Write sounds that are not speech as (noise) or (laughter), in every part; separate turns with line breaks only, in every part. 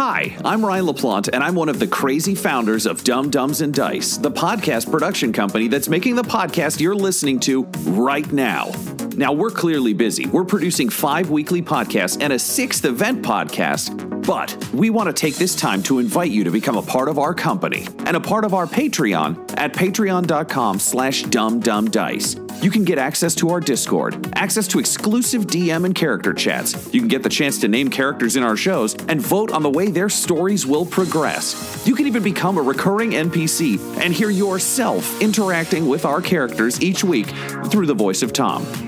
Hi, I'm Ryan LaPlante, and I'm one of the crazy founders of Dumb Dumbs and Dice, the podcast production company that's making the podcast you're listening to right now. Now, we're clearly busy. We're producing five weekly podcasts and a sixth event podcast, but we want to take this time to invite you to become a part of our company and a part of our Patreon at patreon.com slash dumbdumbdice. You can get access to our Discord, access to exclusive DM and character chats. You can get the chance to name characters in our shows and vote on the way their stories will progress. You can even become a recurring NPC and hear yourself interacting with our characters each week through the voice of Tom.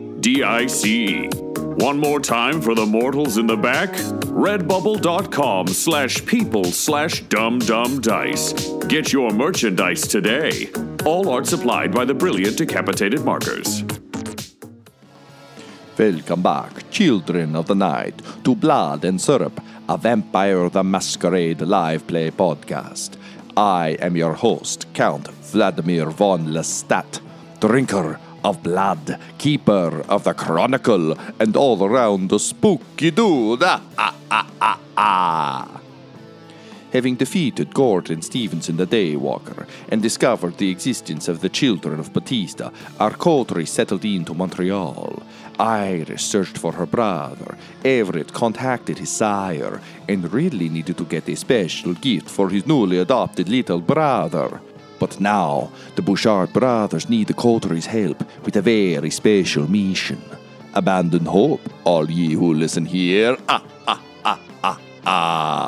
D-I-C-E. One more time for the mortals in the back. Redbubble.com slash people slash dum dum dice. Get your merchandise today. All art supplied by the brilliant decapitated markers.
Welcome back, children of the night, to Blood and Syrup, a Vampire the Masquerade live play podcast. I am your host, Count Vladimir von Lestat, drinker of blood, keeper of the chronicle, and all around a spooky dude. Ah, ah, ah, ah, ah. Having defeated Gordon Stevens Stevenson the Daywalker and discovered the existence of the children of Batista, our coterie settled into Montreal. Iris searched for her brother. Everett contacted his sire and really needed to get a special gift for his newly adopted little brother. But now, the Bouchard brothers need the coterie's help with a very special mission. Abandon hope, all ye who listen here. Ah, ah, ah, ah, ah.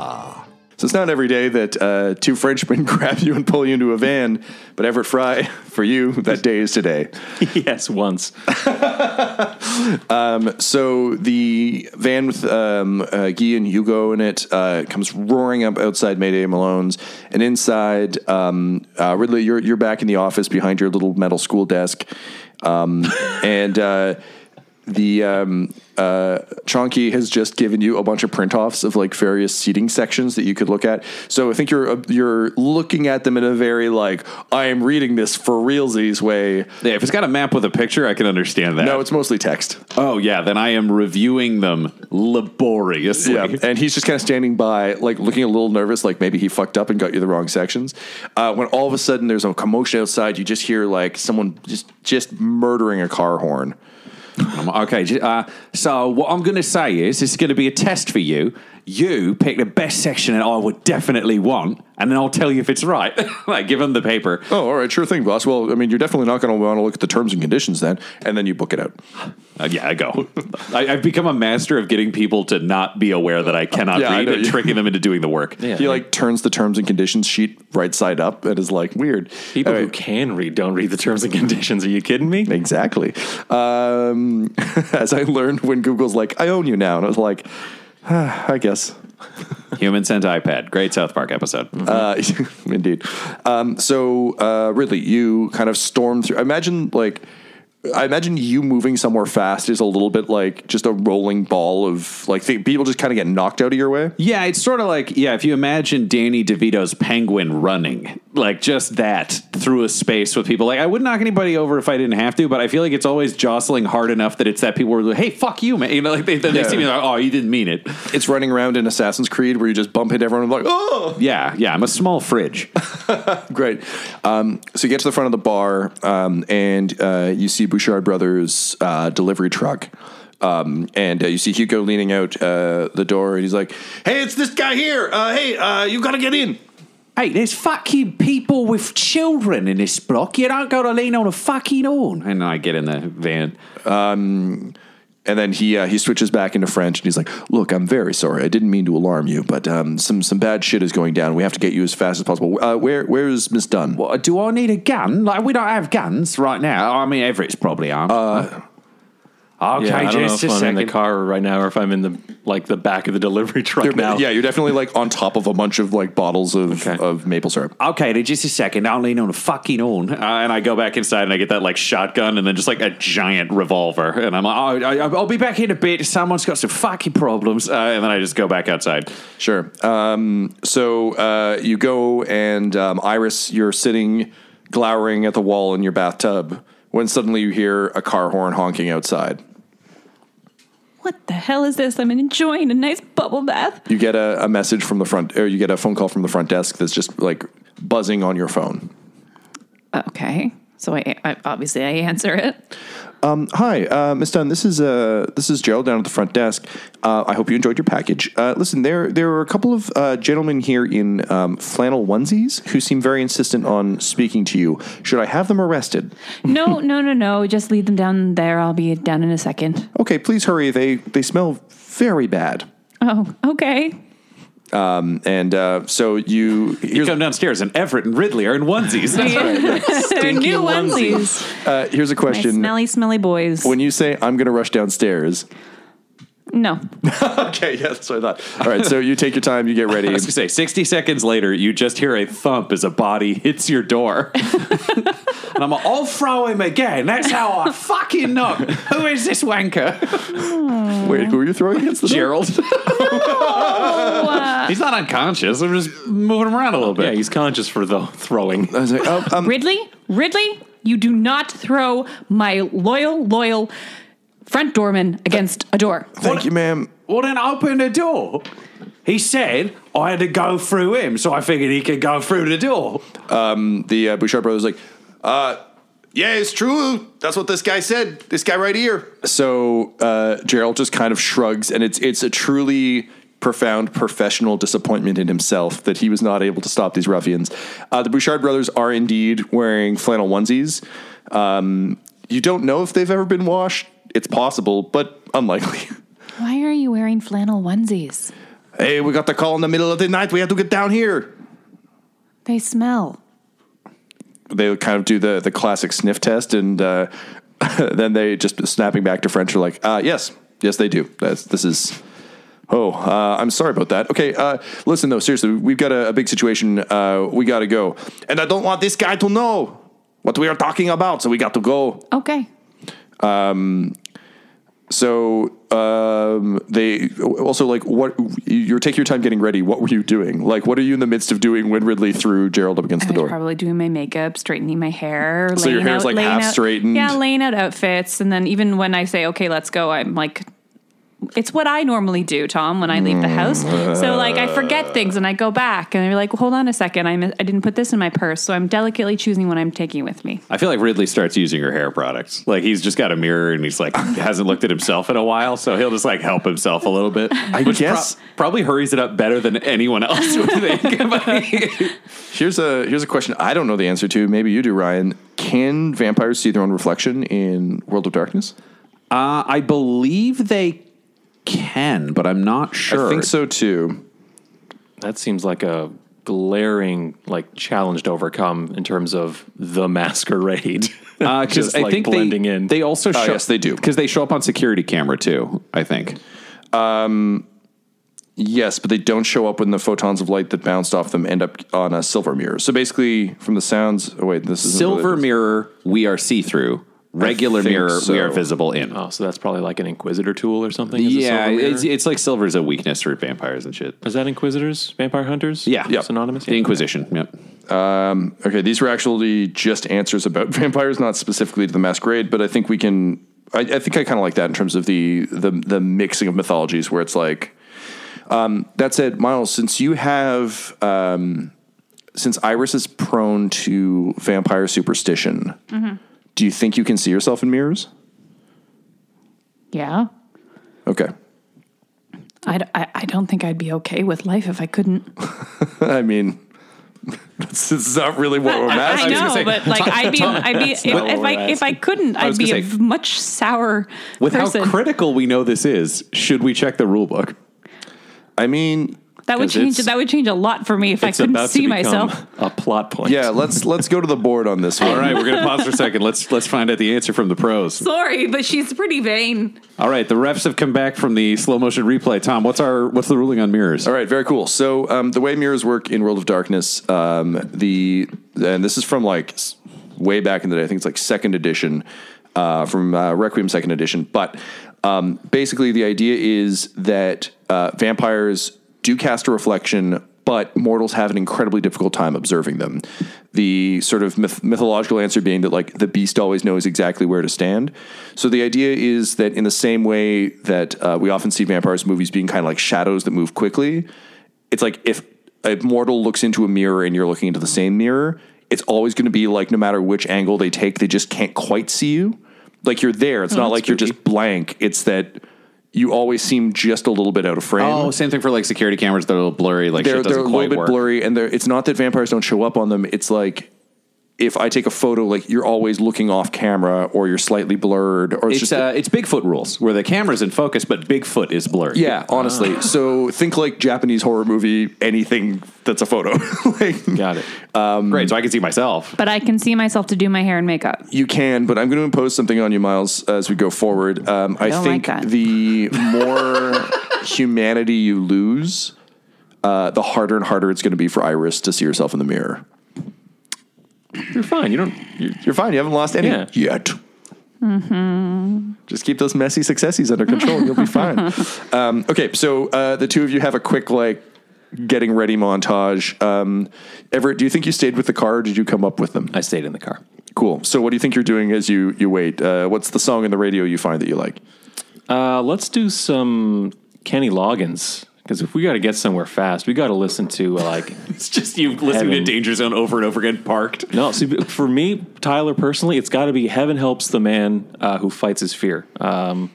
So it's not every day that uh, two Frenchmen (laughs) grab you and pull you into a van, but Everett Fry, (laughs) for you, that day is today. (laughs)
yes, once.
Um, so the van with um, uh, Guy and Hugo in it uh, comes roaring up outside Mayday Malone's, and inside, um, uh, Ridley, you're you're back in the office behind your little metal school desk, um, and uh, the um, uh, Chonky has just given you a bunch of print offs of like various seating sections that you could look at. So I think you're uh, you're looking at them in a very like I am reading this for realsies way.
Yeah, if it's got a map with a picture, I can understand that.
No, it's mostly text.
oh yeah, then I am reviewing them laboriously.
Yeah, and he's just kind of standing by, like looking a little nervous, like maybe he fucked up and got you the wrong sections. Uh, when all of a sudden there's a commotion outside, you just hear like someone just just murdering a car horn.
Okay, uh, so what I'm going to say is this is going to be a test for you. You pick the best section that I would definitely want, and then I'll tell you if it's right. (laughs) like, give him the paper.
Oh, all right, sure thing, boss. Well, I mean, you're definitely not going to want to look at the terms and conditions then, and then you book it out.
Uh, yeah, I go. (laughs) I, I've become a master of getting people to not be aware that I cannot
Yeah,
read
know
and (laughs) tricking them into doing the work.
he like turns the terms and conditions sheet right side up and is like weird.
People
All
who
right.
can read don't read the terms and conditions. Are you kidding me?
Exactly. Um, as I learned when Google's like, I own you now. And I was like, (sighs) I guess.
HUMANCENTiPAD. Great South Park episode.
Uh, (laughs) indeed. Um, so, uh, Ridley, you kind of storm through. Imagine like I imagine you moving somewhere fast is a little bit like just a rolling ball of like th- people just kind of get knocked out of your way.
Yeah, it's sort of like yeah, if you imagine Danny DeVito's penguin running, like just that through a space with people. Like I wouldn't knock anybody over if I didn't have to, but I feel like it's always jostling hard enough that it's that people are like, "Hey, fuck you, man!" You know, like they, they
Yeah.
see me like, "Oh, you didn't mean it."
It's running around in Assassin's Creed where you just bump into everyone and like, oh,
Yeah, yeah, I'm a small fridge. (laughs)
great. Um, so you get to the front of the bar um, and uh, you see Bouchard Brothers uh, delivery truck. Um, and uh, you see Hugo leaning out uh, the door, and he's like, "Hey, it's this guy here. Uh, hey, uh, you gotta get in."
Hey, there's fucking people with children in this block. You don't go to lean on a fucking horn. And I get in the van.
And then he uh, he switches back into French, and he's like, "Look, I'm very sorry. I didn't mean to alarm you, but um, some some bad shit is going down. We have to get you as fast as possible. Uh, where where is Miss Dunn?
What, do I need a gun? Like, we don't have guns right now. I mean, Everett's probably armed. Okay,
Yeah, I don't know
just
if
a
I'm
second.
in the car right now or if I'm in the like the back of the delivery truck
You're-
now.
Yeah, you're definitely like on top of a bunch of like bottles of,
Okay.
of maple syrup.
Okay, then just a second. I'll lean on a fucking horn. Uh, and I go back inside and I get that like shotgun and then just like a giant revolver. And I'm like, oh, I, I'll be back in a bit. Someone's got some fucking problems. Uh, and then I just go back outside.
Sure. Um, so uh, you go and um, Iris, you're sitting glowering at the wall in your bathtub when suddenly you hear a car horn honking outside.
What the hell is this? I'm enjoying a nice bubble bath.
You get a, a message from the front, or you get a phone call from the front desk that's just like buzzing on your phone.
Okay. So I, I obviously I answer it.
Hi, uh, Miss Dunn. This is uh, this is Gerald down at the front desk. Uh, I hope you enjoyed your package. Uh, listen, there there are a couple of uh, gentlemen here in um, flannel onesies who seem very insistent on speaking to you. Should I have them arrested?
No, no, no, no. Just leave them down there. I'll be down in a second.
Okay, please hurry. They they smell very bad.
Oh, okay.
And uh, so you
You come downstairs and Everett and Ridley are in onesies. (laughs) (laughs)
They're new onesies.
uh, here's a
My
question.
smelly, smelly boys.
when you say I'm going to rush downstairs,
no. (laughs)
okay, yeah, that's what I thought. All right, so you take your time, you get ready. (laughs)
I was going to say, 60 seconds later, you just hear a thump as a body (laughs) hits your door. and I'm like, I'll throw him again. That's how I fucking know. Who is this wanker?
Wait, who are you throwing against the door?
Gerald. He's not unconscious. I'm just moving him around a little bit.
Yeah, he's conscious for the throwing.
I was like, oh, um,
Ridley, Ridley, you do not throw my loyal, loyal front doorman against a door.
thank you, ma'am.
well, then open the door. He said I had to go through him, so I figured he could go through the door.
The uh, Bouchard brothers like, uh, yeah, it's true. That's what this guy said. This guy right here. So uh, Gerald just kind of shrugs, and it's it's a truly profound professional disappointment in himself that he was not able to stop these ruffians. Uh, the Bouchard brothers are indeed wearing flannel onesies. Um, you don't know if they've ever been washed. It's possible, but unlikely. (laughs)
Why are you wearing flannel onesies?
hey, we got the call in the middle of the night. We had to get down here.
They smell.
they kind of do the the classic sniff test, and uh, (laughs) then they just snapping back to French are like, uh, "Yes, yes, they do. That's, this is." Oh, uh, I'm sorry about that. Okay, uh, listen though, seriously, we've got a, a big situation. Uh, we got to go, and I don't want this guy to know what we are talking about, so we got to go.
Okay.
So um, they also like what you're take your time getting ready. What were you doing? Like, what are you in the midst of doing when Ridley threw Gerald up against
I
the door?
probably doing my makeup, straightening my hair.
So your hair's,
out,
like, half
out-
straightened?
Yeah, laying out outfits, and then even when I say okay, let's go, I'm like, it's what I normally do, Tom, when I leave the house. So like I forget things and I go back and I'm like, well, hold on a second, I I didn't put this in my purse, so I'm delicately choosing what I'm taking with me.
I feel like Ridley starts using her hair products. Like he's just got a mirror and he's like (laughs) hasn't looked at himself in a while, so he'll just like help himself a little bit. I
guess-
probably hurries it up better than anyone else would (laughs) think.
Here's a here's a question I don't know the answer to. Maybe you do, Ryan. Can vampires see their own reflection in World of Darkness?
uh, I believe they can, but I'm not sure.
I think so too.
That seems like a glaring like challenge to overcome in terms of the masquerade.
because Uh, (laughs) I
like,
think
blending
they,
in.
They also show,
yes, they do.
because they show up on security camera too. I think.
Yes, but they don't show up when the photons of light that bounced off them end up on a silver mirror. So basically, from the sounds, oh wait, this is
Silver mirror, we are see through. Regular mirror
so.
we are visible in.
Oh, so that's probably like an Inquisitor tool or something. is
yeah, it's, it's like silver is a weakness for vampires and shit.
is that Inquisitors, vampire hunters?
Yeah. Yep.
synonymous.
The Inquisition. Yep.
Okay, these were actually just answers about (laughs) vampires, not specifically to the masquerade, but I think we can. I, I think I kind of like that in terms of the the the mixing of mythologies, where it's like. Um, that said, Miles, since you have, um, since Iris is prone to vampire superstition, do you think you can see yourself in mirrors?
Yeah.
Okay.
I I don't think I'd be okay with life if I couldn't. (laughs)
I mean, this is not really what we're
I, I
asking.
know, but like I'd be, I'd be if, if
we're
I if I couldn't,
I was
I'd be a much sour
With
person.
how critical we know this is, should we check the rule book?
I mean,
that would
'cause
change. That would change a lot for me if I couldn't
about
see
to
myself.
a plot point.
yeah. Let's let's go to the board on this one.
All right, we're gonna pause for a second. Let's let's find out the answer from the pros.
Sorry, but she's pretty vain.
All right, the refs have come back from the slow motion replay. Tom, what's our what's the ruling on mirrors?
All right, very cool. So um, the way mirrors work in World of Darkness, um, the and this is from like way back in the day. I think it's like second edition uh, from uh, Requiem second edition. But um, basically, the idea is that uh, vampires do cast a reflection, but mortals have an incredibly difficult time observing them. The sort of myth- mythological answer being that like the beast always knows exactly where to stand. So the idea is that in the same way that uh, we often see vampires movies being kind of like shadows that move quickly, it's like if a mortal looks into a mirror and you're looking into the same mirror, it's always going to be like no matter which angle they take, they just can't quite see you. Like you're there. It's not like you're just blank. It's that you always seem just a little bit out of frame.
Oh, same thing for like security cameras. They're a little blurry. Like
they're
shit
they're a
quite
little bit
work.
blurry, and they're, it's not that vampires don't show up on them. It's like if I take a photo, like you're always looking off camera, or you're slightly blurred, or it's,
It's
just
uh, it's Bigfoot rules where the camera's in focus, but Bigfoot is blurred.
yeah. Honestly, so think like Japanese horror movie, anything that's a photo. (laughs) like,
got it.
great. So I can see myself.
But I can see myself to do my hair and makeup.
You can, but I'm going to impose something on you, Miles, as we go forward. Um, I,
don't
think
like
the more (laughs) humanity you lose, uh, the harder and harder it's going to be for Iris to see herself in the mirror.
You're fine. You don't. You're,
You're fine. You haven't lost any
Yeah.
yet. Just keep those messy successes under control. and You'll be fine. (laughs) Um, okay, so uh, the two of you have a quick like getting ready montage. Um, Everett, do you think you stayed with the car? or Did you come up with them?
I stayed in the car.
Cool. So what do you think you're doing as you you wait? Uh, what's the song in the radio you find that you like?
Uh, let's do some Kenny Loggins because if we got to get somewhere fast, we got to listen to uh, like (laughs)
It's just you listening to Danger Zone over and over again, parked.
no. See, for me, Tyler personally, it's got to be "Heaven Helps the Man uh, Who Fights His Fear." Um,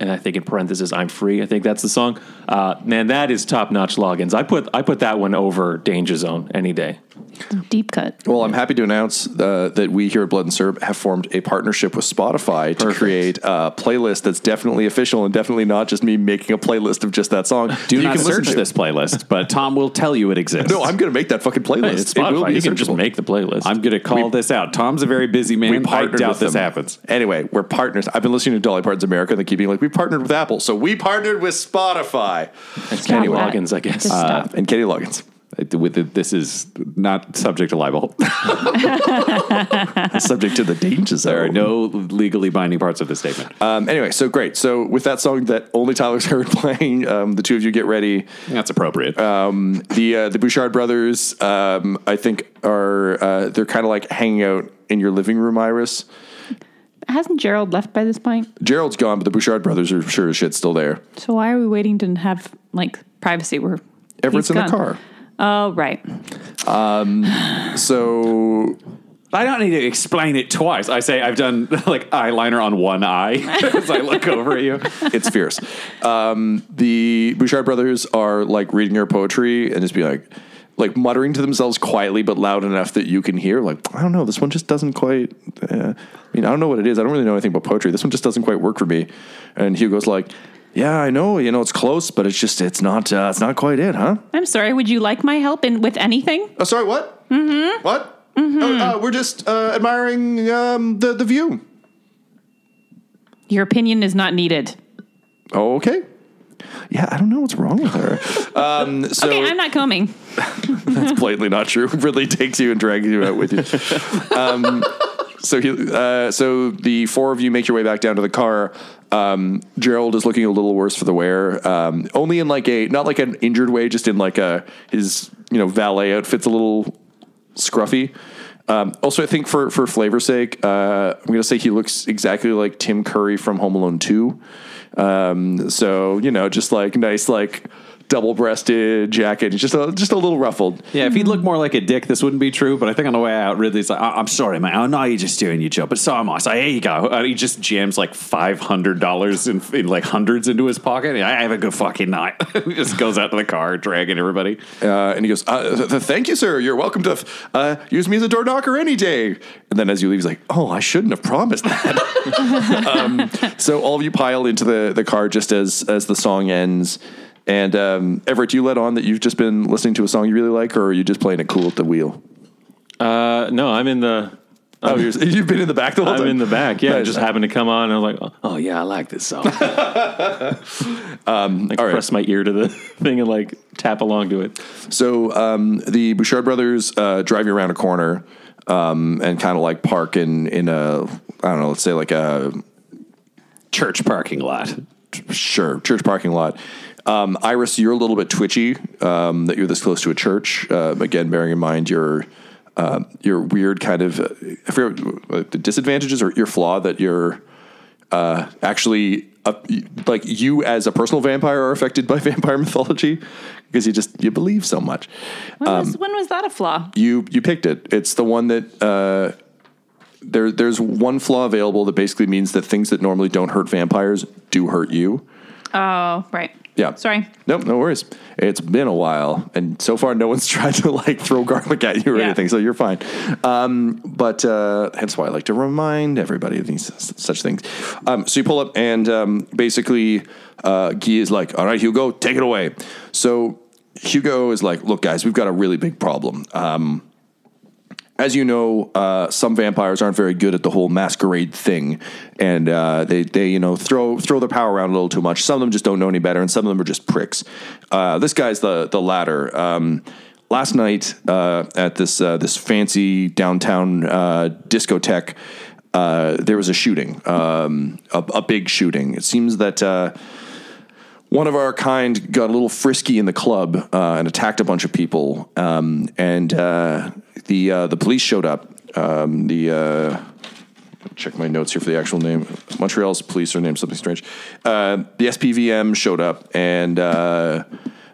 and I think in parentheses, "I'm Free." I think that's the song. Uh, man, that is top notch Loggins. I put I put that one over Danger Zone any day.
Deep cut.
Well, I'm happy to announce uh, that we here at Blood and Syrup have formed a partnership with Spotify to create a playlist that's definitely official and definitely not just me making a playlist of just that song.
Do
You
not
can
search this playlist, but Tom will tell you it exists.
No, I'm going to make that fucking playlist.
Hey, it's
It will
Spotify.
be
You can just
searchable.
make the playlist.
I'm going to call this out. Tom's a very busy man.
We
I
partnered
doubt
with
this
them.
happens.
Anyway, we're partners. I've been listening to Dolly Parton's America and they keep being like, we partnered with Apple. So we partnered with Spotify.
It's Kenny
that.
Loggins, I guess. Uh.
And Kenny Loggins.
With the, this is not subject to libel. (laughs)
Subject to the danger zone.
there are no legally binding parts of the statement.
Um, anyway, so great. So with that song that only Tyler's (laughs) heard playing, um, the two of you get ready.
That's appropriate.
The uh, the Bouchard brothers, um, I think, are uh, they're kind of like hanging out in your living room, Iris.
Hasn't Gerald left by this point?
Gerald's gone, but the Bouchard brothers are sure as shit still there.
So why are we waiting to have like privacy? Where
Everett's
he's
in the car.
Oh right.
So
I don't need to explain it twice. I say I've done (laughs) like eyeliner on one eye (laughs) as I look over at you.
it's fierce. Um, the Bouchard brothers are like reading your poetry and just be like, like muttering to themselves quietly but loud enough that you can hear. Like, I don't know, this one just doesn't quite. Uh, I mean, I don't know what it is. I don't really know anything about poetry. This one just doesn't quite work for me. And Hugo's like, Yeah, I know. You know, it's close, but it's just it's not uh, it's not quite it, huh?
I'm sorry. Would you like my help in with anything?
Oh, sorry. What? Mm-hmm. What? Oh, uh, we're just uh, admiring um, the the view.
Your opinion is not needed.
Oh, okay. Yeah, I don't know what's wrong with her. (laughs) Um, so
Okay, I'm not coming. (laughs)
That's blatantly not true. Really takes you and drags you out with you. (laughs) Um, so he, uh, so the four of you make your way back down to the car. Um, Gerald is looking a little worse for the wear. Um, only in like a not like an injured way, just in like a his you know valet outfit's a little scruffy. Um, also, I think for for flavor's sake, uh, I'm gonna say he looks exactly like Tim Curry from Home Alone Two. Um, so you know, just like nice like double breasted jacket, just a just a little ruffled.
Yeah, if he'd look more like a dick, this wouldn't be true. But I think on the way out, Ridley's like, I- "I'm sorry, man. I know you're just doing your job, but so am I." So here you go. And he just jams like five hundred dollars in, in like hundreds into his pocket. I have a good fucking night. (laughs) he just goes out to the car, dragging everybody.
Uh, and he goes, uh, th- th- "Thank you, sir. You're welcome to uh, use me as a door knocker any day." And then as you leave, he's like, "Oh, I shouldn't have promised that." (laughs) um, so all of you pile into the the car just as as the song ends. And um, Everett, do you let on that you've just been listening to a song you really like, or are you just playing it cool at the wheel?
Uh, no, I'm in the.
Oh, (laughs) you're, you've been in the back the whole time.
I'm
time.
in the back. Yeah, it
Nice.
just happened to come on, and I'm like, oh, oh, yeah, I like this song. (laughs) um, like
all right.
press my ear to the (laughs) thing and like tap along to it.
So um, the Bouchard brothers uh, drive you around a corner um, and kind of like park in in a I don't know, let's say like a
Church parking lot.
sure church parking lot. Um, Iris, you're a little bit twitchy um, that you're this close to a church. Uh, again, bearing in mind your uh, your weird kind of uh, I forget the disadvantages or your flaw that you're uh, actually like you as a personal vampire are affected by (laughs) vampire mythology because you just you believe so much.
When,
Um,
was, when was that a flaw?
you you picked it. It's the one that uh, there there's one flaw available that basically means that things that normally don't hurt vampires do hurt you.
Oh, right.
Yeah.
Sorry.
Nope, no worries. It's been a while, and so far no one's (laughs) tried to like throw garlic at you or
Yeah.
anything, so you're fine. Um, but uh, hence why I like to remind everybody of these such things. Um, so you pull up, and um, basically, uh, Guy is like, "All right, Hugo, take it away." So Hugo is like, "Look, guys, we've got a really big problem." Um, as you know, uh, some vampires aren't very good at the whole masquerade thing, and uh, they they you know throw throw their power around a little too much. Some of them just don't know any better, and some of them are just pricks. Uh, this guy's the the latter. Um, last night uh, at this uh, this fancy downtown uh, discotheque, there was a shooting, um, a, a big shooting. It seems that. One of our kind got a little frisky in the club uh, and attacked a bunch of people. Um, and the uh, the police showed up. Um, the uh, check my notes here for the actual name. Montreal's police are named something strange. Uh, the SPVM showed up and. Uh,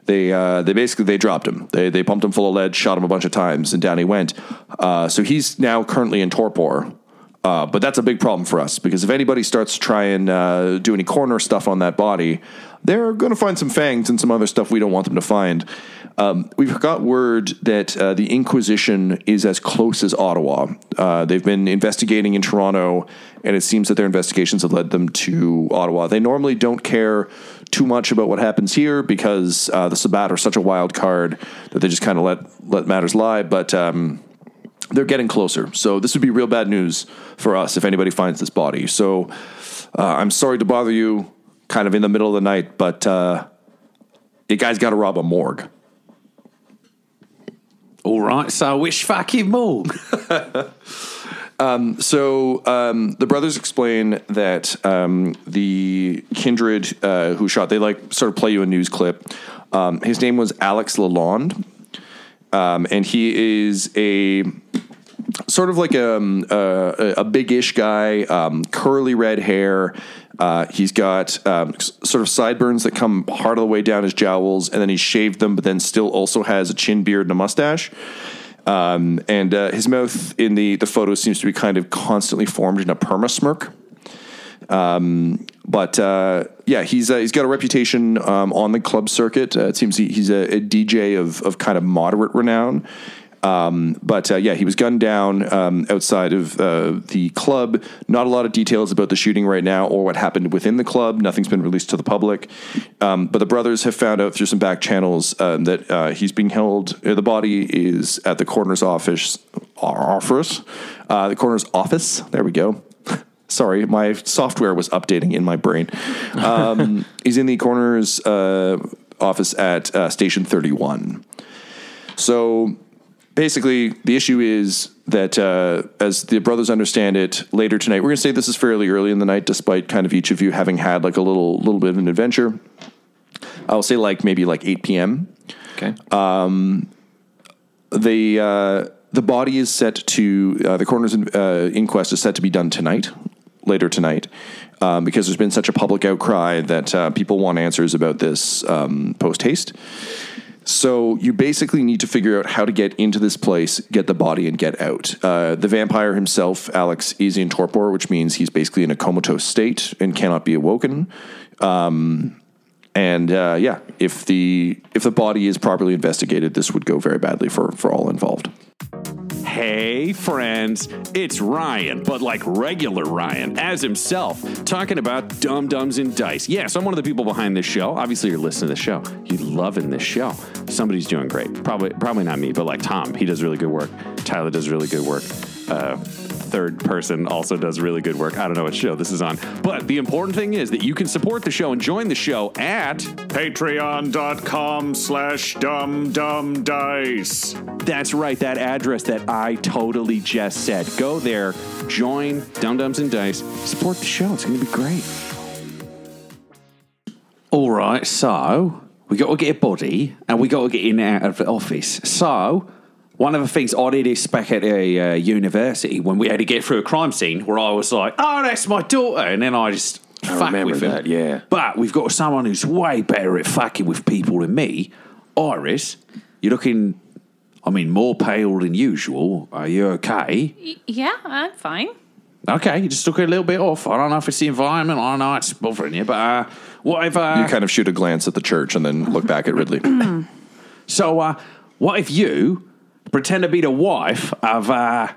they uh, they basically they dropped him. They they pumped him full of lead, shot him a bunch of times, and down he went. Uh, so he's now currently in torpor. Uh, but that's a big problem for us because if anybody starts to try and uh, do any coroner stuff on that body, they're going to find some fangs and some other stuff we don't want them to find. Um, we've got word that uh, the Inquisition is as close as Ottawa. Uh, they've been investigating in Toronto, and it seems that their investigations have led them to Ottawa. They normally don't care too much about what happens here because uh, the Sabbat are such a wild card that they just kind of let let matters lie. But um, they're getting closer. So this would be real bad news for us if anybody finds this body. So uh, I'm sorry to bother you kind of in the middle of the night, but uh, you guys got to rob a morgue.
All right, so which fucking morgue? (laughs)
So um, the brothers explain that um, the kindred uh, who shot, they like sort of play you a news clip. Um, his name was Alex Lalonde, um, and he is a sort of like um, uh, a big-ish guy, um, curly red hair. Uh, he's got um, sort of sideburns that come part of the way down his jowls, and then he's shaved them, but then still also has a chin beard and a mustache. Um, and uh, his mouth in the the photo seems to be kind of constantly formed in a perma smirk. Um, but uh, yeah, he's uh, he's got a reputation um, on the club circuit. Uh, it seems he, he's a, a DJ of of kind of moderate renown. Um, but uh, yeah, he was gunned down um, outside of uh, the club. Not a lot of details about the shooting right now or what happened within the club. Nothing's been released to the public. Um, but the brothers have found out through some back channels um, that uh, he's being held. Uh, the body is at the coroner's office. Office, uh, the coroner's office. There we go. (laughs) Sorry, my software was updating in my brain. Um, (laughs) he's in the coroner's uh, office at uh, Station 31. So basically, the issue is that, uh, as the brothers understand it, later tonight, we're going to say this is fairly early in the night, despite kind of each of you having had like a little little bit of an adventure. I'll say like maybe like eight p.m.
Okay.
the uh, the body is set to uh, the coroner's uh, inquest is set to be done tonight, later tonight, um, because there's been such a public outcry that uh, people want answers about this um, post haste. So you basically need to figure out how to get into this place, get the body, and get out. Uh, the vampire himself, Alex, is in torpor, which means he's basically in a comatose state and cannot be awoken. Um, and uh, yeah, if the if the body is properly investigated, this would go very badly for for all involved.
Hey, friends, it's Ryan, but like regular Ryan, as himself, talking about Dumb Dumbs and Dice. Yes, I'm one of the people behind this show. Obviously, you're listening to the show. You're loving this show. Somebody's doing great. Probably, probably not me, but like Tom, he does really good work. Tyler does really good work. Uh, third person also does really good work. I don't know what show this is on, but the important thing is that you can support the show and join the show at
Patreon.com slash dum dum dice.
That's right, that address that I totally just said. Go there, join Dumb Dumbs and Dice, support the show. It's going to be great. All right, so we got to get a body and we got to get in and out of the office. So, one of the things I did is back at a uh, university when we had to get through a crime scene where I was like, oh, that's my daughter. And then I just fuck
remember
with him.
yeah.
But we've got someone who's way better at fucking with people than me. Iris, you're looking, I mean, more pale than usual. Are you okay?
Y- Yeah, I'm fine.
Okay, you just look a little bit off. I don't know if it's the environment. I don't know it's bothering you, but uh, what if uh,
You kind of shoot a glance at the church and then look back at Ridley. (coughs)
so? Uh, what if you pretend to be the wife of uh,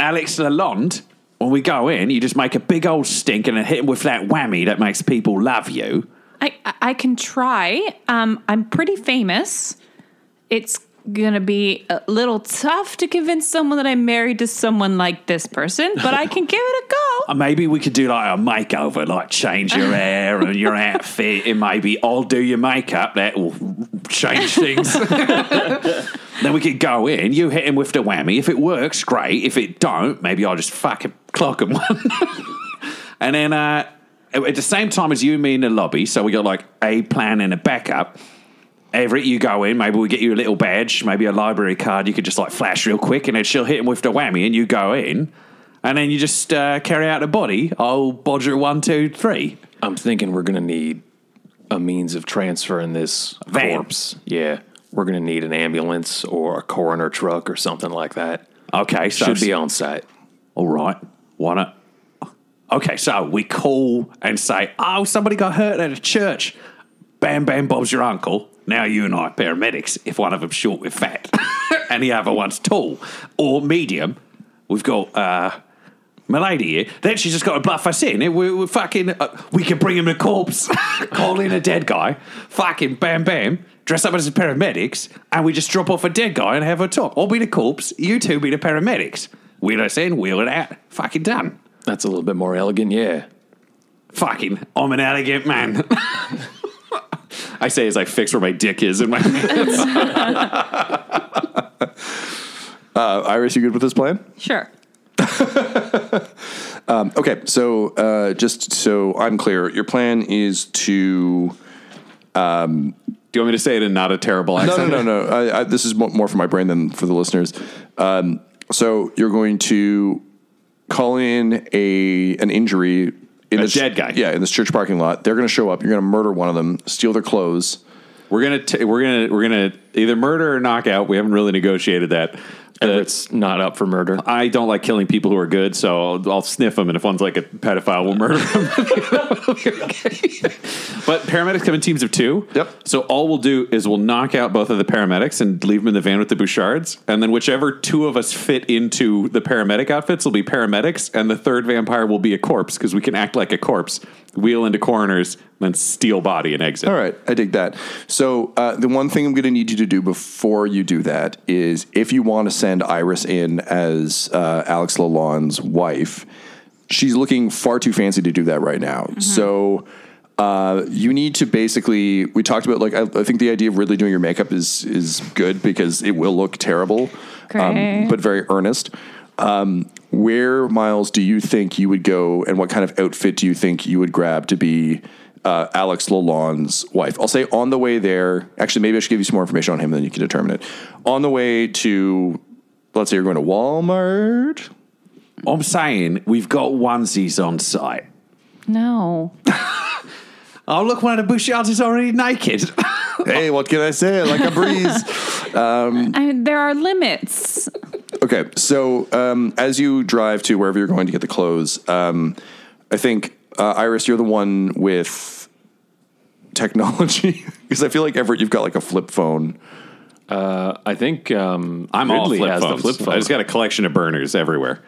Alex Lalonde? When we go in, you just make a big old stink and then hit him with that whammy that makes people love you.
I I- can try. Um, I'm pretty famous. It's gonna be a little tough to convince someone that I'm married to someone like this person, but I can give it a go. (laughs)
Uh, Maybe we could do like a makeover, like change your hair and your outfit, and maybe I'll do your makeup. That will change things. (laughs) then we could go in. You hit him with the whammy. If it works, great. If it don't, maybe I'll just fucking clock him one. (laughs) and then uh, at the same time as you and me in the lobby, so we got like a plan and a backup. Everett, you go in. Maybe we get you a little badge, maybe a library card. You could just like flash real quick, and then she'll hit him with the whammy, and you go in, and then you just uh, carry out the body. Oh, bodger one, two, three.
I'm thinking we're going to need a means of transferring this
Van.
corpse. Yeah. We're going to need an ambulance or a coroner truck or something like that.
Okay, so
Should be on site.
all right. Why not? Okay, so we call and say, "Oh, somebody got hurt at a church." Bam, bam, Bob's your uncle. Now you and I are paramedics. If one of them's short with fat, (laughs) and the other one's tall or medium, we've got uh, Milady here. Then she's just got to bluff us in. We, we fucking, uh, we can bring him a corpse, (laughs) call in a dead guy, fucking bam, bam, dress up as paramedics, and we just drop off a dead guy and have a talk. I'll be the corpse, you two be the paramedics. Wheel us in, wheel it out. Fucking done.
That's a little bit more elegant. Yeah.
Fucking, I'm an elegant man. (laughs) I say as I fix where my dick is in my (laughs) hands.
Uh, Iris, you good with this plan?
Sure. (laughs)
Okay, so uh, just so I'm clear, your plan is to.
Do you want me to say it in not a terrible accent?
no, no, no. I, I, this is more for my brain than for the listeners. Um, so you're going to call in a an injury in
A
this
dead guy.
Yeah, in this church parking lot. They're going to show up. You're going to murder one of them, steal their clothes.
We're gonna t- we're gonna we're gonna either murder or knock out. We haven't really negotiated that.
It's not up for murder.
I don't like killing people who are good, so I'll, I'll sniff them, and if one's like a pedophile, we'll murder them. (laughs) but paramedics come in teams of two.
Yep.
So all we'll do is we'll knock out both of the paramedics and leave them in the van with the Bouchards, and then whichever two of us fit into the paramedic outfits will be paramedics, and the third vampire will be a corpse because we can act like a corpse, wheel into coroners, then steal body and exit.
All right, I dig that. So uh, the one thing I'm going to need you to do before you do that is, if you want to send Iris in as uh, Alex Lalonde's wife, she's looking far too fancy to do that right now. So Uh, you need to basically. We talked about like I, I think the idea of Ridley doing your makeup is is good because it will look terrible, um, but very earnest. Um, where Miles do you think you would go, and what kind of outfit do you think you would grab to be uh, Alex Lalonde's wife? I'll say on the way there. Actually, maybe I should give you some more information on him, and then you can determine it. On the way to, let's say you're going to Walmart.
I'm saying we've got onesies on site.
No. (laughs)
Oh, look, one of the Bouchards is already naked.
hey, what can I say? Like a breeze. (laughs)
I mean, there are limits.
Okay, so um, as you drive to wherever you're going to get the clothes, um, I think uh, Iris, you're the one with technology (laughs) because I feel like Everett, you've got like a flip phone.
I think um,
I'm all flip
has
phones.
the flip phone.
I just got a collection of burners everywhere.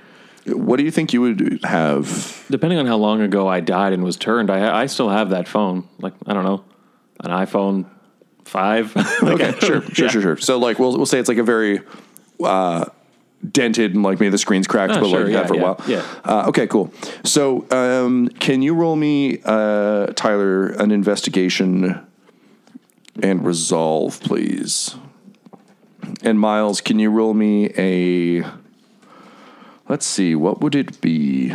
What do you think you would have?
Depending on how long ago I died and was turned, I I still have that phone. Like I don't know, an iPhone five. like (laughs)
Okay, sure, sure, sure, sure. So like we'll we'll say it's like a very uh, dented and like maybe the screen's cracked,
Oh,
but
sure,
like
yeah,
that for a while.
yeah.
Uh, okay, cool. So um, can you roll me, uh, Tyler, an investigation and resolve, please? And Miles, can you roll me a? Let's see, what would it be?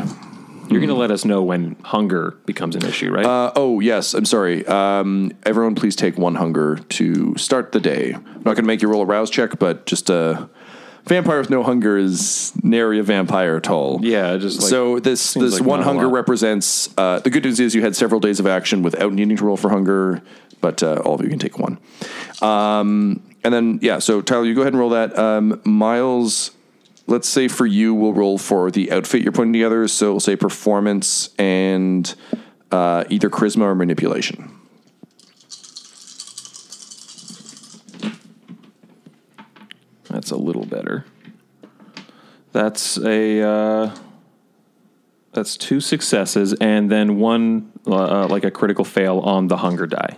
You're going to let us know when hunger becomes an issue, right?
Uh, oh yes, I'm sorry. Um, everyone, please take one hunger to start the day. I'm not going to make you roll a rouse check, but just a vampire with no hunger is nary a vampire at all.
Yeah, just like-
so this this
like
one hunger represents. Uh, the good news is you had several days of action without needing to roll for hunger, but uh, all of you can take one. Um, and then yeah, so Tyler, you go ahead and roll that. Um, Miles, let's say for you, we'll roll for the outfit you're putting together. So we'll say performance and uh, either charisma or manipulation.
That's a little better. That's a uh, that's two successes and then one uh, like a critical fail on the hunger die.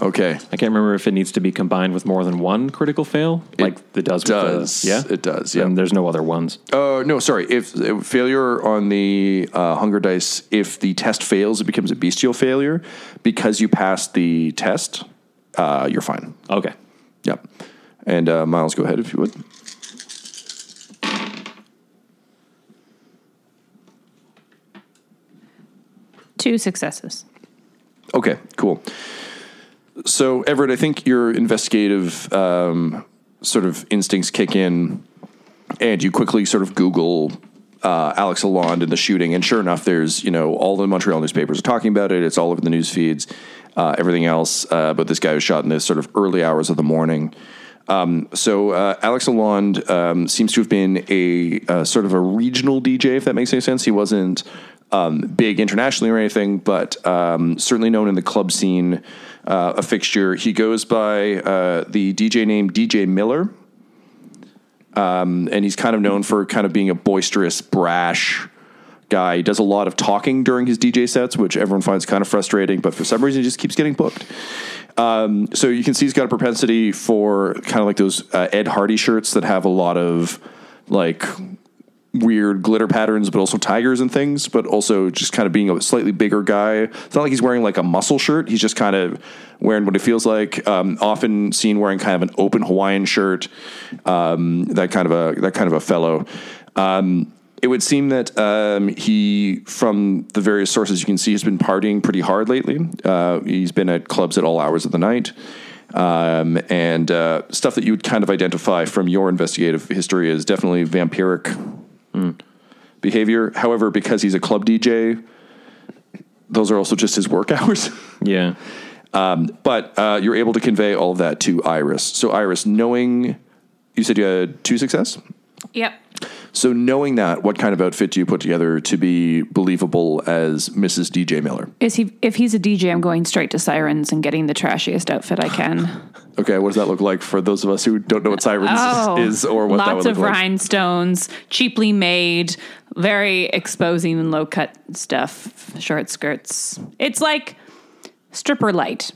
Okay.
I can't remember if it needs to be combined with more than one critical fail, like it does.
does.
The, yeah,
It does, yeah.
And there's no other ones.
Uh, no, sorry. If, if failure on the uh, hunger dice, if the test fails, it becomes a bestial failure. Because you passed the test, uh, you're fine.
Okay.
Yep. And uh, Miles, go ahead if you would.
Two successes.
Okay, cool. So, Everett, I think your investigative um, sort of instincts kick in, and you quickly sort of Google uh, Alex Lalonde and the shooting, and sure enough, there's you know all the Montreal newspapers are talking about it. It's all over the news feeds, uh, everything else. Uh, but this guy was shot in the sort of early hours of the morning. Um, so uh, Alex Lalonde um, seems to have been a uh, sort of a regional DJ, if that makes any sense. He wasn't um, big internationally or anything, but um, certainly known in the club scene, uh, a fixture. He goes by uh, the DJ name DJ Miller, um, and he's kind of known for kind of being a boisterous, brash guy. He does a lot of talking during his DJ sets, which everyone finds kind of frustrating, but for some reason he just keeps getting booked. Um, so you can see he's got a propensity for kind of like those uh, Ed Hardy shirts that have a lot of like weird glitter patterns, but also tigers and things, but also just kind of being a slightly bigger guy. It's not like he's wearing like a muscle shirt. He's just kind of wearing what it feels like. Um, often seen wearing kind of an open Hawaiian shirt. Um, that kind of a that kind of a fellow. Um, it would seem that um, he, from the various sources you can see, has been partying pretty hard lately. Uh, he's been at clubs at all hours of the night. Um, and uh, stuff that you would kind of identify from your investigative history is definitely vampiric behavior. However, because he's a club DJ, those are also just his work (laughs) hours.
Yeah.
but uh, you're able to convey all of that to Iris. So, Iris, knowing you said you had two success.
Yep.
So, knowing that, what kind of outfit do you put together to be believable as Mrs. DJ Miller?
Is he? If he's a DJ, I'm going straight to Sirens and getting the trashiest outfit I can. (sighs)
Okay, what does that look like for those of us who don't know what Sirens
Oh,
is or what that would
lots
look
of
like?
rhinestones, cheaply made, very exposing and low cut stuff, short skirts. It's like stripper light.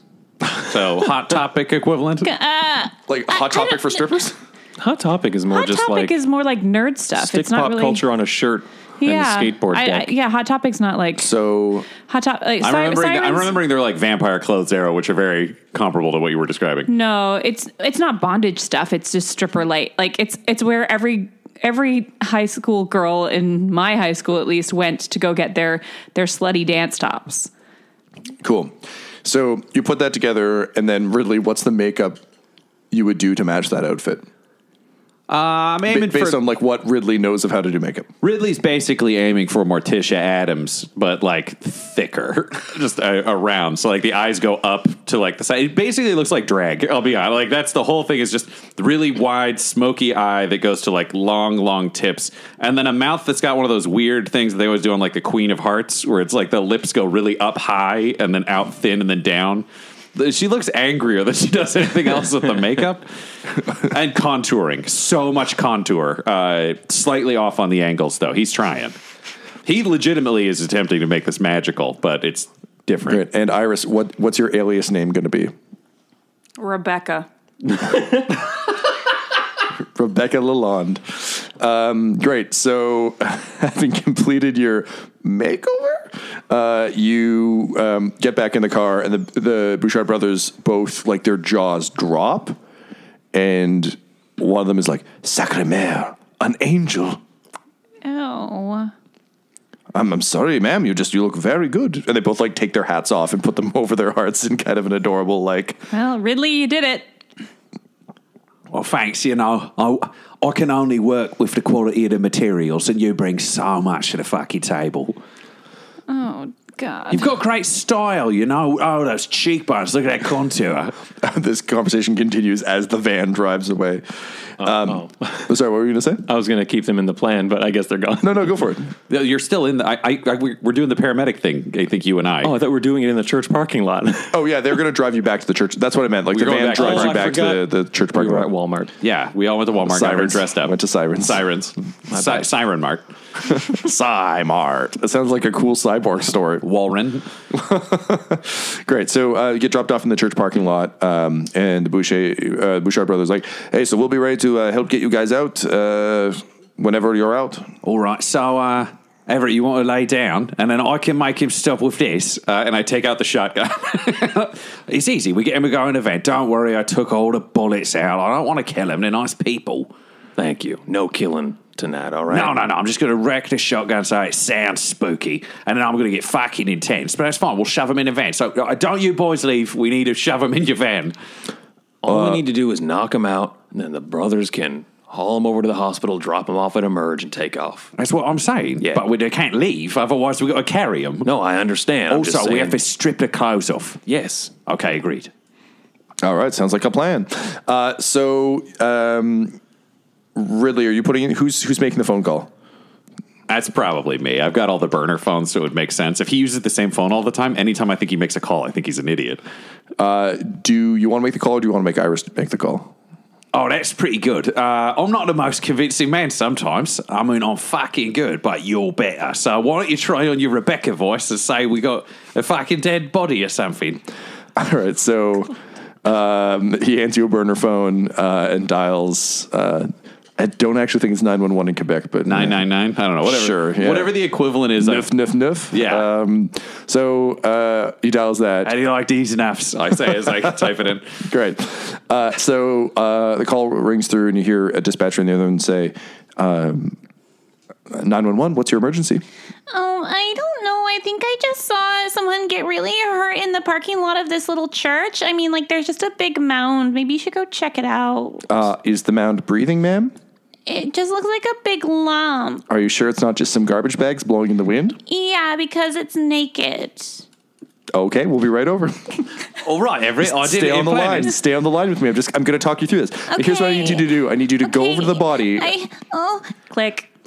So hot topic equivalent.
Uh, like Hot Topic for strippers?
Hot Topic is more just like.
Hot
just
Topic
like
is more like nerd stuff.
stick
it's not
pop
really
culture on a shirt
yeah,
and a skateboard
I- I-
deck.
yeah, Hot Topic's not like
So
Hot Top. Like,
I'm
Si-
remembering, I'm remembering they're like vampire clothes arrow, which are very comparable to what you were describing.
No, it's it's not bondage stuff. It's just stripper light. Like it's it's where every every high school girl in my high school at least went to go get their their slutty dance tops.
cool. So you put that together, and then Ridley, what's the makeup you would do to match that outfit?
Uh, I'm aiming
based
for
on like what Ridley knows of how to do makeup.
Ridley's basically aiming for Morticia Addams, but like thicker, (laughs) just uh, around. So like the eyes go up to like the side. It basically looks like drag. I'll be honest. Like that's the whole thing is just really wide, smoky eye that goes to like long, long tips, and then a mouth that's got one of those weird things that they always do on like the Queen of Hearts, where it's like the lips go really up high and then out thin and then down. She looks angrier than she does anything else with the makeup (laughs) and contouring. So much contour. Uh, slightly off on the angles, though. He's trying. He legitimately is attempting to make this magical, but it's different.
Great. And Iris, what what's your alias name going to be?
Rebecca. (laughs)
Rebecca Lalonde. Um, great. So, (laughs) having completed your makeover, uh, you um, get back in the car, and the the Bouchard brothers both like their jaws drop, and one of them is like "Sacre mère, an angel."
Oh.
I'm, I'm sorry, ma'am. You just you look very good. And they both like take their hats off and put them (laughs) over their hearts in kind of an adorable like.
Well, Ridley, you did it.
Well, thanks. You know, I, I can only work with the quality of the materials, and you bring so much to the fucking table.
Oh God.
You've got great style, you know. Oh, those cheekbones. Look at that contour. (laughs)
this conversation continues as the van drives away. Um, (laughs) Sorry, what were you going to say? (laughs)
I was going to keep them in the plan, but I guess they're gone.
No, no, go for it.
You're still in the. I, I, I, we're doing the paramedic thing. I think you and I.
Oh, I thought we were doing it in the church parking lot.
Oh yeah, they're going to drive you back to the church. That's what I meant. Like
We're
the van
back
drives
Oh,
you back to the, the church
we
parking
were at
lot.
Walmart.
yeah, we all went to Walmart. got
Sirens.
dressed up.
Went to Sirens.
Sirens. Si- Siren Mart.
Cymart. That sounds like a cool cyborg story.
Walren. (laughs)
Great. So uh, you get dropped off in the church parking lot, um, and the Boucher, uh, Bouchard brothers like, "Hey, so we'll be ready to uh, help get you guys out uh, whenever you're out."
All right. So, uh, Everett, you want to lay down, and then I can make him stop with this. Uh, and I take out the shotgun. (laughs) it's easy. We get him to go in an event. Don't worry. I took all the bullets out. I don't want to kill him. They're nice people.
Thank you. No killing tonight, all right?
No, no, no. I'm just going to wreck the shotgun so it sounds spooky. And then I'm going to get fucking intense. But that's fine. We'll shove them in a van. So uh, don't you boys leave. We need to shove them in your van.
All we need to do is knock them out, and then the brothers can haul them over to the hospital, drop them off at Emerge, and take off.
That's what I'm saying.
Yeah.
But we they can't leave. Otherwise, we've got to carry them.
No, I understand. I'm just
also, we
saying-
have to strip the clothes off.
Yes.
Okay, agreed.
All right, sounds like a plan. Uh, so, um, Ridley, are you putting in who's who's making the phone call?
That's probably me. I've got all the burner phones, so it would make sense. If he uses the same phone all the time, anytime I think he makes a call, I think he's an idiot.
Do you want to make the call, or do you want to make Iris make the call?
Oh, that's pretty good. Uh, I'm not the most convincing man sometimes. I mean, I'm fucking good, but you're better. So why don't you try on your Rebecca voice and say we got a fucking dead body or something? (laughs)
All right, so um, he hands you a burner phone uh, and dials. Uh, I don't actually think it's nine one one in Quebec, but
Nine nine nine. I don't know. Whatever.
Sure, yeah.
Whatever the equivalent is.
Nuff,
Of,
nuff, nuff.
Yeah.
Um, so uh, he dials that.
how do you like these nuffs? I say as I (laughs) type it in.
Great. Uh, so uh, the call rings through, and you hear a dispatcher in the other end say, "Nine one one. What's your emergency?"
Oh, I don't know. I think I just saw someone get really hurt in the parking lot of this little church. I mean, like, there's just a big mound. Maybe you should go check it out.
Uh, is the mound breathing, ma'am?
It just looks like a big lump.
Are you sure it's not just some garbage bags blowing in the wind?
Yeah, because it's naked.
Okay, we'll be right over. (laughs)
All right, Everett. I did
Stay on the line. Stay on the line with me. I'm just. I'm going to talk you through this. Here's what I need you to do. I need you to go over to the body.
I, oh, click. (laughs)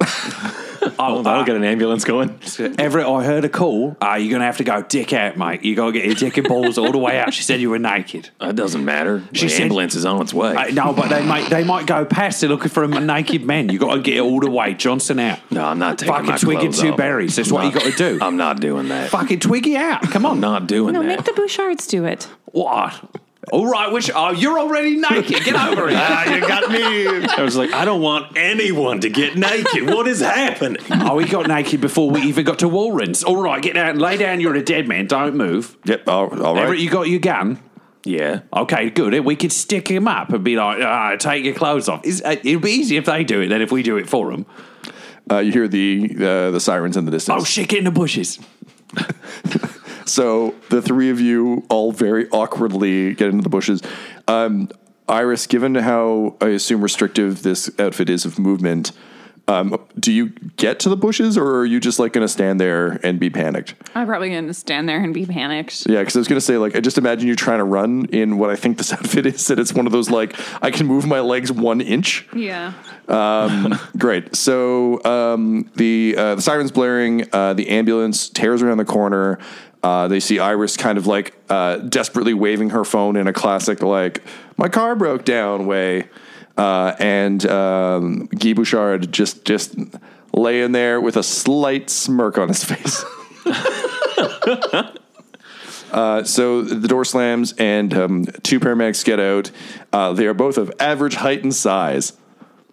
Oh, that'll get an ambulance going.
Everett, I heard a call. Uh, you're going to have to go dick out, mate. you got to get your dick and balls all the way out. She said you were naked.
It doesn't matter.
She
the
said-
ambulance is on its way.
Uh, no, but they might they might go past it looking for a naked man. You got to get all the way Johnson out.
no, I'm not taking
Fucking
my
twig and
clothes
two
off.
berries. That's
I'm
what you
not-
got to do. (laughs)
I'm not doing that.
Fucking twiggy out. Come on.
I'm not doing that.
No,
that.
make the Bouchards do it.
What? All right, which oh, you're already naked. Get over it. (laughs)
Ah, you got me.
I was like, I don't want anyone to get naked. What is happening?
oh, we got naked before we even got to Walrens. All right, get down, lay down. You're a dead man. Don't move.
Yep. All, all right.
Everett, you got your gun.
Yeah.
Okay, good. We could stick him up and be like, ah, take your clothes off. It's, uh, it'll be easy if they do it than if we do it for them.
Uh, you hear the uh, the sirens in the distance.
Oh shit, get in the bushes. (laughs)
So the three of you all very awkwardly get into the bushes. Um, Iris, given how I assume restrictive this outfit is of movement, um, do you get to the bushes or are you just like going to stand there and be panicked?
I'm probably going to stand there and be panicked.
Yeah, because I was going to say, like, I just imagine you're trying to run in what I think this (laughs) outfit is, that it's one of those, like, I can move my legs one inch.
Yeah.
Um, (laughs) great. So um, the uh, the sirens blaring. Uh, the ambulance tears around the corner. Uh, they see Iris kind of like uh, desperately waving her phone in a classic like "my car broke down" way, uh, and um, Guy Bouchard just just laying there with a slight smirk on his (laughs) face. (laughs) Uh, so the door slams and um, two paramedics get out. Uh, they are both of average height and size,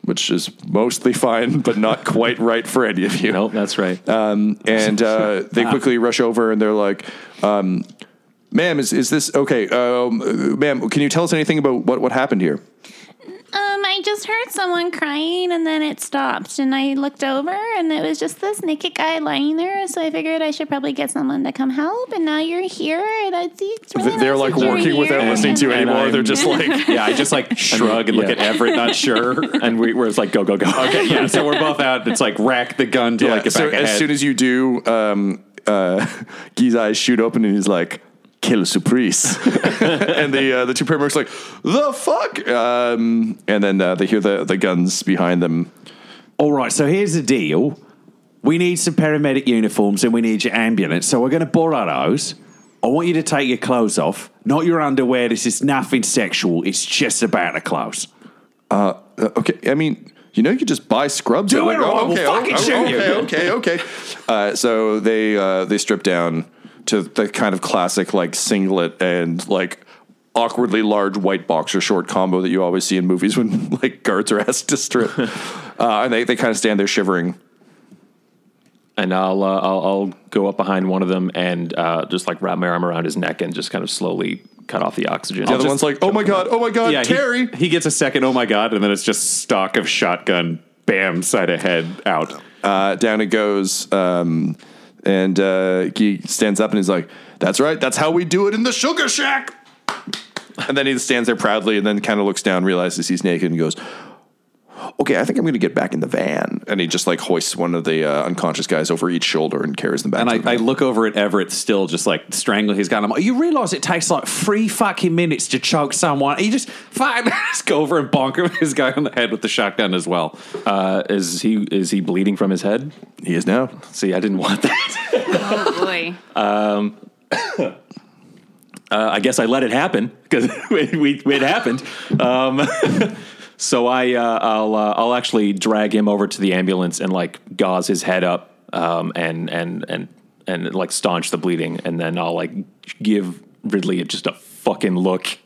which is mostly fine, but not quite right for any of you.
Nope, that's right.
Um, and uh, they quickly rush over and they're like, um, "Ma'am, is is this okay? Um, uh, ma'am, can you tell us anything about what what happened here?"
I just heard someone crying and then it stopped. And I looked over and it was just this naked guy lying there. So I figured I should probably get someone to come help. And now you're here. And I see it's really
They're
nice
like working without
here.
listening to you
And
anymore.
I'm-
They're just like, (laughs)
Yeah, I just like (laughs) shrug and look at Everett, not sure. (laughs)
and we, we're just like, go, go, go.
Okay, yeah, so we're both out. It's like rack the gun to
yeah.
like get
so
back ahead.
as soon as you do, um, uh, Guy's eyes shoot open and he's like. Kill surprise, (laughs) and the uh, the two paramedics are like the fuck, um, and then uh, they hear the the guns behind them.
All right, so here's the deal. We need some paramedic uniforms and we need your ambulance. So we're going to borrow those. I want you to take your clothes off, not your underwear. This is nothing sexual. It's just about the clothes.
Uh, okay, I mean, you know, you could just buy scrubs.
Do
They're
it or I will fucking
oh,
shoot you.
okay, okay, okay. Uh, so they uh, they strip down to the kind of classic like singlet and like awkwardly large white boxer short combo that you always see in movies when (laughs) like guards are asked to strip. (laughs) uh, and they, they kind of stand there shivering.
and I'll, uh, I'll I'll go up behind one of them and uh, just like wrap my arm around his neck and just kind of slowly cut off the oxygen.
The other one's like, "Oh my god, oh my god,
Yeah,
Terry!"
He, he gets a second, oh my God, and then it's just stock of shotgun, bam, side of head out.
Uh, down it goes, um, and uh, he stands up and he's like, "That's right, that's how we do it in the Sugar Shack." And then he stands there proudly, and then kind of looks down, realizes he's naked, and goes, "Okay, I think I'm going to get back in the van." And he just like hoists one of the uh, unconscious guys over each shoulder and carries them back.
And I, I look over at Everett, still just like strangling his gun. I'm like, you realize it takes like three fucking minutes to choke someone. He just fine, (laughs) just go over and bonk him, his guy on the head with the shotgun as well.
uh, is he is he bleeding from his head?
he is now.
See, I didn't want that.
Oh boy. (coughs)
Uh, I guess I let it happen because (laughs) it happened. Um, (laughs) so I uh, I'll uh, I'll actually drag him over to the ambulance and like gauze his head up um, and and and and like staunch the bleeding, and then I'll like give Ridley just a fucking look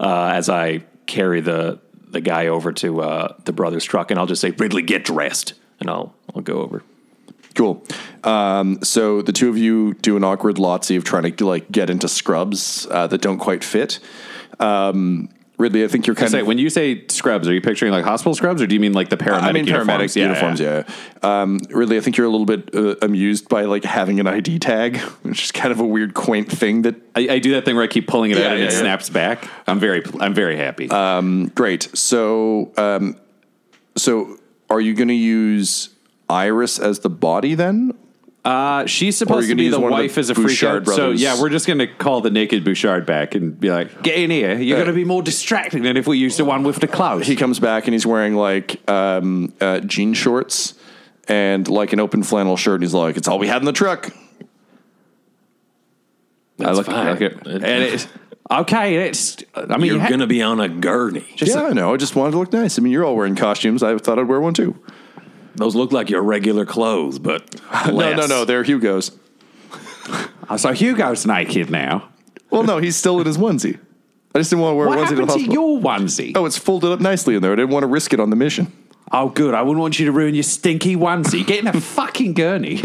uh, as I carry the the guy over to uh, the brother's truck, and I'll just say, Ridley, get dressed, and I'll I'll go over.
Cool. Um, so the two of you do an awkward lotsy of trying to like get into scrubs uh, that don't quite fit. Um, Ridley, I think you're kind
Say,
of
when you say scrubs, are you picturing like hospital scrubs, or do you mean like the paramedic?
I mean
uniforms?
paramedic uniforms. Yeah. Um, Ridley, I think you're a little bit uh, amused by like having an ID tag, which is kind of a weird, quaint thing. That
I, I do that thing where I keep pulling it
Yeah,
out and
yeah,
it
yeah.
snaps back. I'm very, I'm very happy.
great. So, um, so are you going to use Iris as the body then?
Uh, she's supposed to be the
one of the
wife as a freak
Bouchard
out. So yeah, we're just gonna call the naked Bouchard back and be like, "Get in here! You're gonna be more distracting than if we used the one with the clothes."
He comes back and he's wearing like um, uh, jean shorts and like an open flannel shirt. And he's like, "It's all we had in the truck."
I look,
fine.
I look at- and it's okay. It's. I mean,
You're
you ha-
gonna be on a gurney.
yeah, I know. I just wanted to look nice. I mean, you're all wearing costumes. I thought I'd wear one too.
Those look like your regular clothes, but (laughs)
No, no, no. They're Hugo's. (laughs)
So Hugo's naked now.
Well, no, he's still in his onesie. I just didn't want to wear
What
a onesie to the
happened to
hospital.
your onesie?
Oh, it's folded up nicely in there. I didn't want to risk it on the mission.
Oh, good. I wouldn't want you to ruin your stinky onesie. Get in a (laughs) fucking gurney.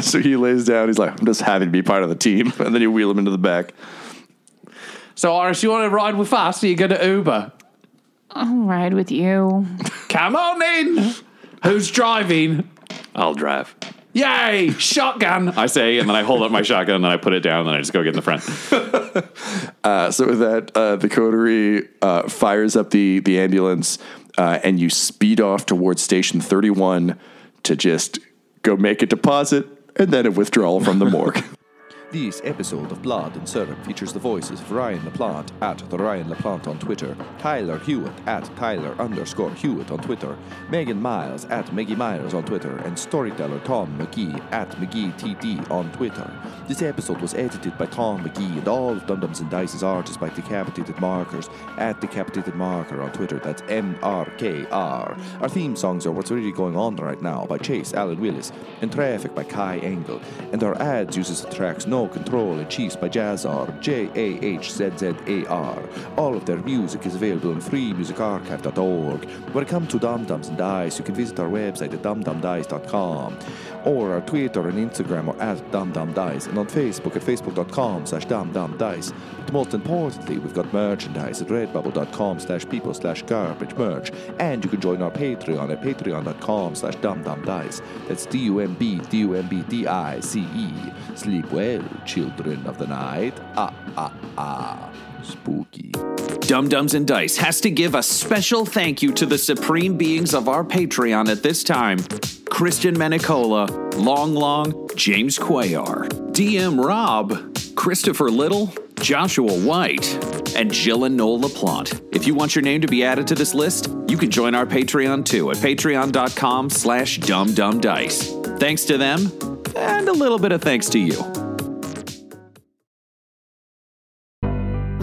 so he lays down. He's like, I'm just happy to be part of the team. And then you wheel him into the back.
so, Iris, you want to ride with us? Or you going to Uber?
I'll ride with you.
Come on in. Who's driving?
I'll drive.
Yay! Shotgun. I say, and then I hold up my shotgun, and then I put it down, and then I just go get in the front. (laughs)
Uh, so with that, uh, the coterie uh, fires up the the ambulance, uh, and you speed off towards Station 31 to just go make a deposit and then a withdrawal from the morgue. (laughs)
This episode of Blood and Syrup features the voices of Ryan LaPlante at the Ryan LaPlante on Twitter, Tyler Hewitt at Tyler underscore Hewitt on Twitter, Megan Miles at Meggie Myers on Twitter, and storyteller Tom McGee at McGeeTD on Twitter. This episode was edited by Tom McGee, and all of Dum and Dice's art is by Decapitated Markers at Decapitated Marker on Twitter. That's M R K R. Our theme songs are What's Really Going On Right Now by Chase Allen Willis, and Traffic by Kai Engel, and our ads uses the tracks No Control and Chiefs by Jazzar, J A H Z Z A R. All of their music is available on freemusicarchive.org. When it comes to Dumb Dumbs and Dice, you can visit our website at dumbdumbdice.com or our Twitter and Instagram are at dumbdumbdice and on Facebook at facebook.com slash dumbdumbdice. But most importantly, we've got merchandise at redbubble.com slash people slash garbage merch and you can join our Patreon at patreon.com slash dumbdumbdice. That's D-U-M-B, D-U-M-B-D-I-C-E. Sleep well, children of the night. Ah, ah, ah. Spooky.
Dumb Dumbs and Dice has to give a special thank you to the supreme beings of our Patreon at this time Christian Menicola, Long Long, James Cuellar, DM Rob, Christopher Little, Joshua White, and Jill and Noel LaPlante. If you want your name to be added to this list, you can join our Patreon too at patreon.com slash dumbdumbdice. Thanks to them, and a little bit of thanks to you.